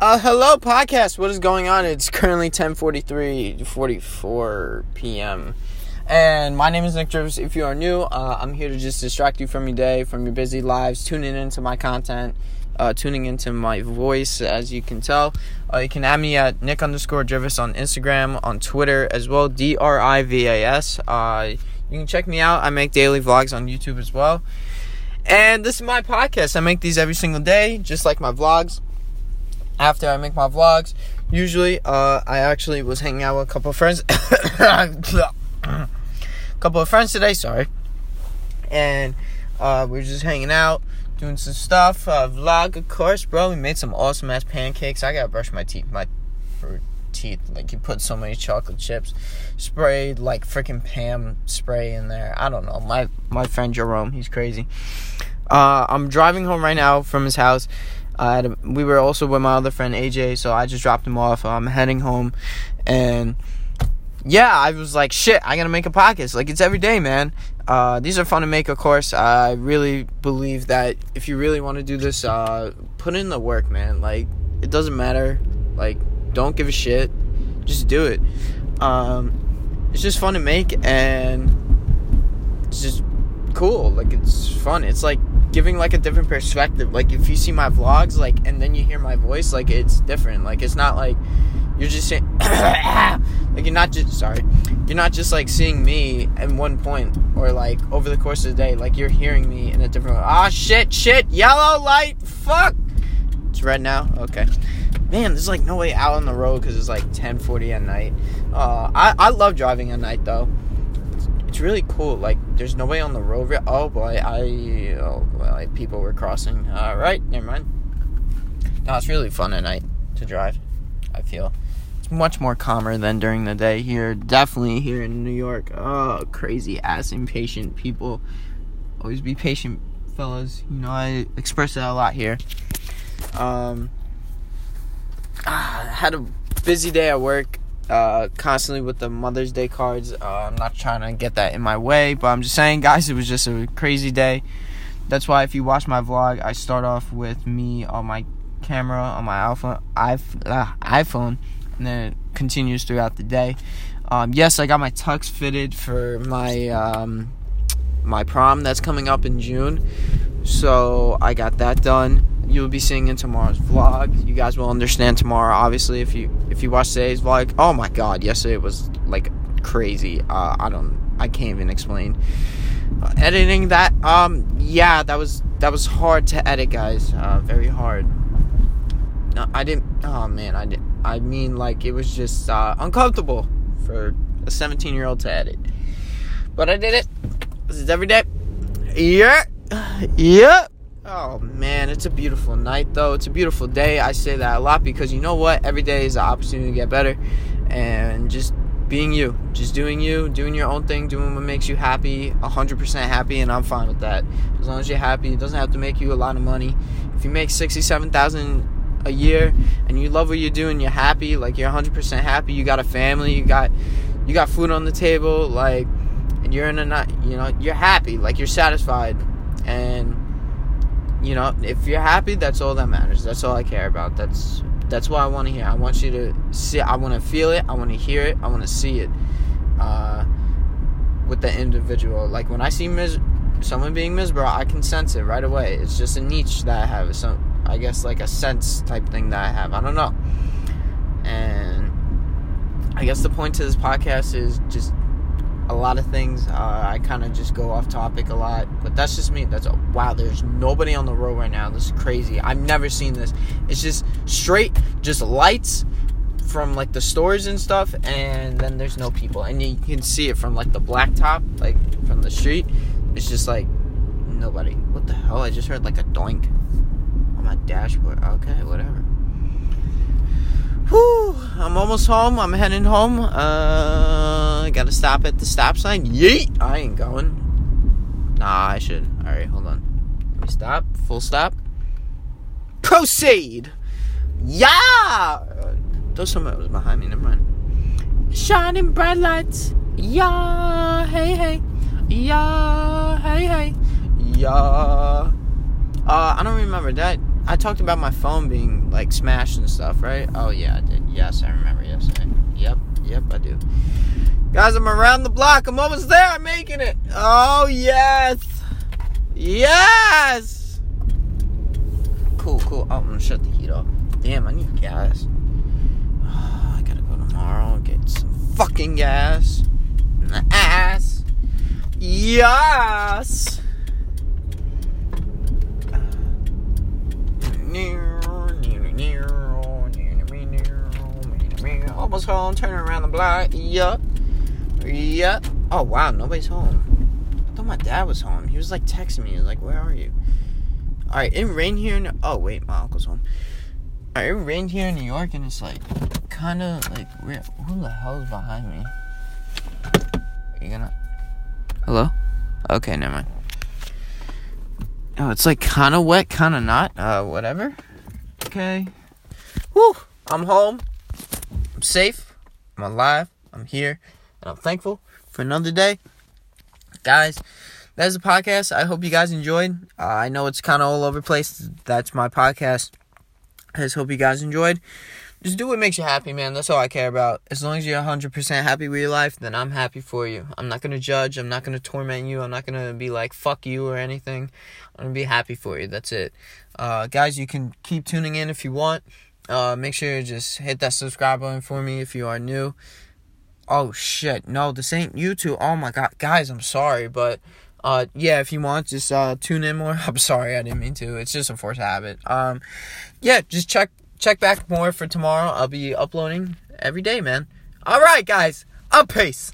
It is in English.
Uh, hello, podcast. What is going on? It's currently 10:43, 44 p.m. And my name is Nick Drivas. If you are new, uh, I'm here to just distract you from your day, from your busy lives, tuning into my content, uh, tuning into my voice, as you can tell. Uh, you can add me at Nick underscore Drivas on Instagram, on Twitter as well, D R I V A S. Uh, you can check me out. I make daily vlogs on YouTube as well. And this is my podcast. I make these every single day, just like my vlogs. After I make my vlogs, usually uh, I actually was hanging out with a couple of friends. A couple of friends today, sorry. And uh, we were just hanging out, doing some stuff. Uh, vlog, of course, bro. We made some awesome ass pancakes. I gotta brush my teeth. My teeth. Like you put so many chocolate chips, sprayed like freaking Pam spray in there. I don't know. My my friend Jerome, he's crazy. Uh, I'm driving home right now from his house. Uh, we were also with my other friend AJ, so I just dropped him off. I'm heading home, and yeah, I was like, shit, I gotta make a podcast. Like it's every day, man. Uh, these are fun to make, of course. I really believe that if you really want to do this, uh, put in the work, man. Like it doesn't matter. Like don't give a shit. Just do it. Um, it's just fun to make and it's just cool. Like it's fun. It's like giving like a different perspective. Like if you see my vlogs, like and then you hear my voice, like it's different. Like it's not like you're just saying like you're not just sorry you're not just like seeing me at one point or like over the course of the day like you're hearing me in a different way. ah shit shit yellow light fuck it's red now okay man, there's like no way out on the road because it's like 10:40 at night. Uh, I I love driving at night though. It's, really cool. Like there's no way on the road. Oh boy, I oh boy, people were crossing. All right, never mind. No, it's really fun at night to drive. I feel it's much more calmer than during the day here. Definitely here in New York. Oh, crazy ass impatient people. Always be patient, fellas. You know I express that a lot here. Um uh, had a busy day at work. Uh, constantly with the Mother's Day cards. Uh, I'm not trying to get that in my way, but I'm just saying, guys, it was just a crazy day. That's why if you watch my vlog, I start off with me on my camera on my iPhone, uh, iPhone, and then it continues throughout the day. Um, yes, I got my tux fitted for my um, my prom that's coming up in June, so I got that done you'll be seeing in tomorrow's vlog. You guys will understand tomorrow. Obviously, if you if you watch today's vlog, oh my god, yesterday was like crazy. Uh, I don't, I can't even explain. Uh, editing that, um, yeah, that was that was hard to edit, guys. Uh, very hard. No, I didn't. Oh man, I did. I mean, like it was just uh, uncomfortable for a 17 year old to edit. But I did it. This is every day. Yeah, yeah. Oh man, it's a beautiful night though. It's a beautiful day. I say that a lot because you know what? Every day is an opportunity to get better and just being you, just doing you, doing your own thing, doing what makes you happy, 100% happy, and I'm fine with that. As long as you're happy, it doesn't have to make you a lot of money. If you make 67,000 a year and you love what you do and you're happy, like you're 100% happy, you got a family, you got you got food on the table, like and you're in a you know, you're happy, like you're satisfied you know, if you're happy, that's all that matters. That's all I care about. That's that's what I want to hear. I want you to see. I want to feel it. I want to hear it. I want to see it. Uh, with the individual, like when I see mis- someone being miserable, I can sense it right away. It's just a niche that I have. It's some, I guess, like a sense type thing that I have. I don't know. And I guess the point to this podcast is just a lot of things. Uh, I kind of just go off topic a lot, but that's just me. That's a, wow. There's nobody on the road right now. This is crazy. I've never seen this. It's just straight, just lights from like the stores and stuff, and then there's no people, and you can see it from like the blacktop, like from the street. It's just like nobody. What the hell? I just heard like a doink on my dashboard. Okay, whatever. Whew, I'm almost home. I'm heading home. Uh, I gotta stop at the stop sign. Yeet! I ain't going. Nah, I should. Alright, hold on. Let me stop. Full stop. Proceed! Yeah! Uh, those someone was behind me. Never mind. Shining bright lights. Yeah! Hey, hey. Yeah! Hey, hey. Yeah! Uh, I don't remember that. I talked about my phone being like smashed and stuff, right? Oh yeah, I did. Yes, I remember. Yes, I, yep, yep, I do. Guys, I'm around the block. I'm almost there. I'm making it. Oh yes, yes. Cool, cool. Oh, I'm gonna shut the heat off. Damn, I need gas. Oh, I gotta go tomorrow and get some fucking gas. In the ass. Yes. Home, turning around the block. Yup. Yup. Oh wow, nobody's home. I thought my dad was home. He was like texting me. He was like, Where are you? Alright, it rained here in Oh wait, my uncle's home. Alright, it rained here in New York and it's like kinda like where who the hell is behind me? Are you gonna Hello? Okay, never mind. Oh, it's like kind of wet, kind of not. Uh, whatever. Okay. Whew. I'm home. I'm safe. I'm alive. I'm here. And I'm thankful for another day. Guys, that's the podcast. I hope you guys enjoyed. Uh, I know it's kind of all over the place. That's my podcast. I just hope you guys enjoyed just do what makes you happy, man. That's all I care about. As long as you're 100% happy with your life, then I'm happy for you. I'm not going to judge. I'm not going to torment you. I'm not going to be like, fuck you or anything. I'm going to be happy for you. That's it. Uh, guys, you can keep tuning in if you want. Uh, make sure to just hit that subscribe button for me if you are new. Oh, shit. No, this ain't YouTube. Oh, my God. Guys, I'm sorry, but. Uh, yeah, if you want, just uh, tune in more. I'm sorry, I didn't mean to. It's just a force habit. Um, yeah, just check check back more for tomorrow. I'll be uploading every day, man. All right, guys. Up, peace.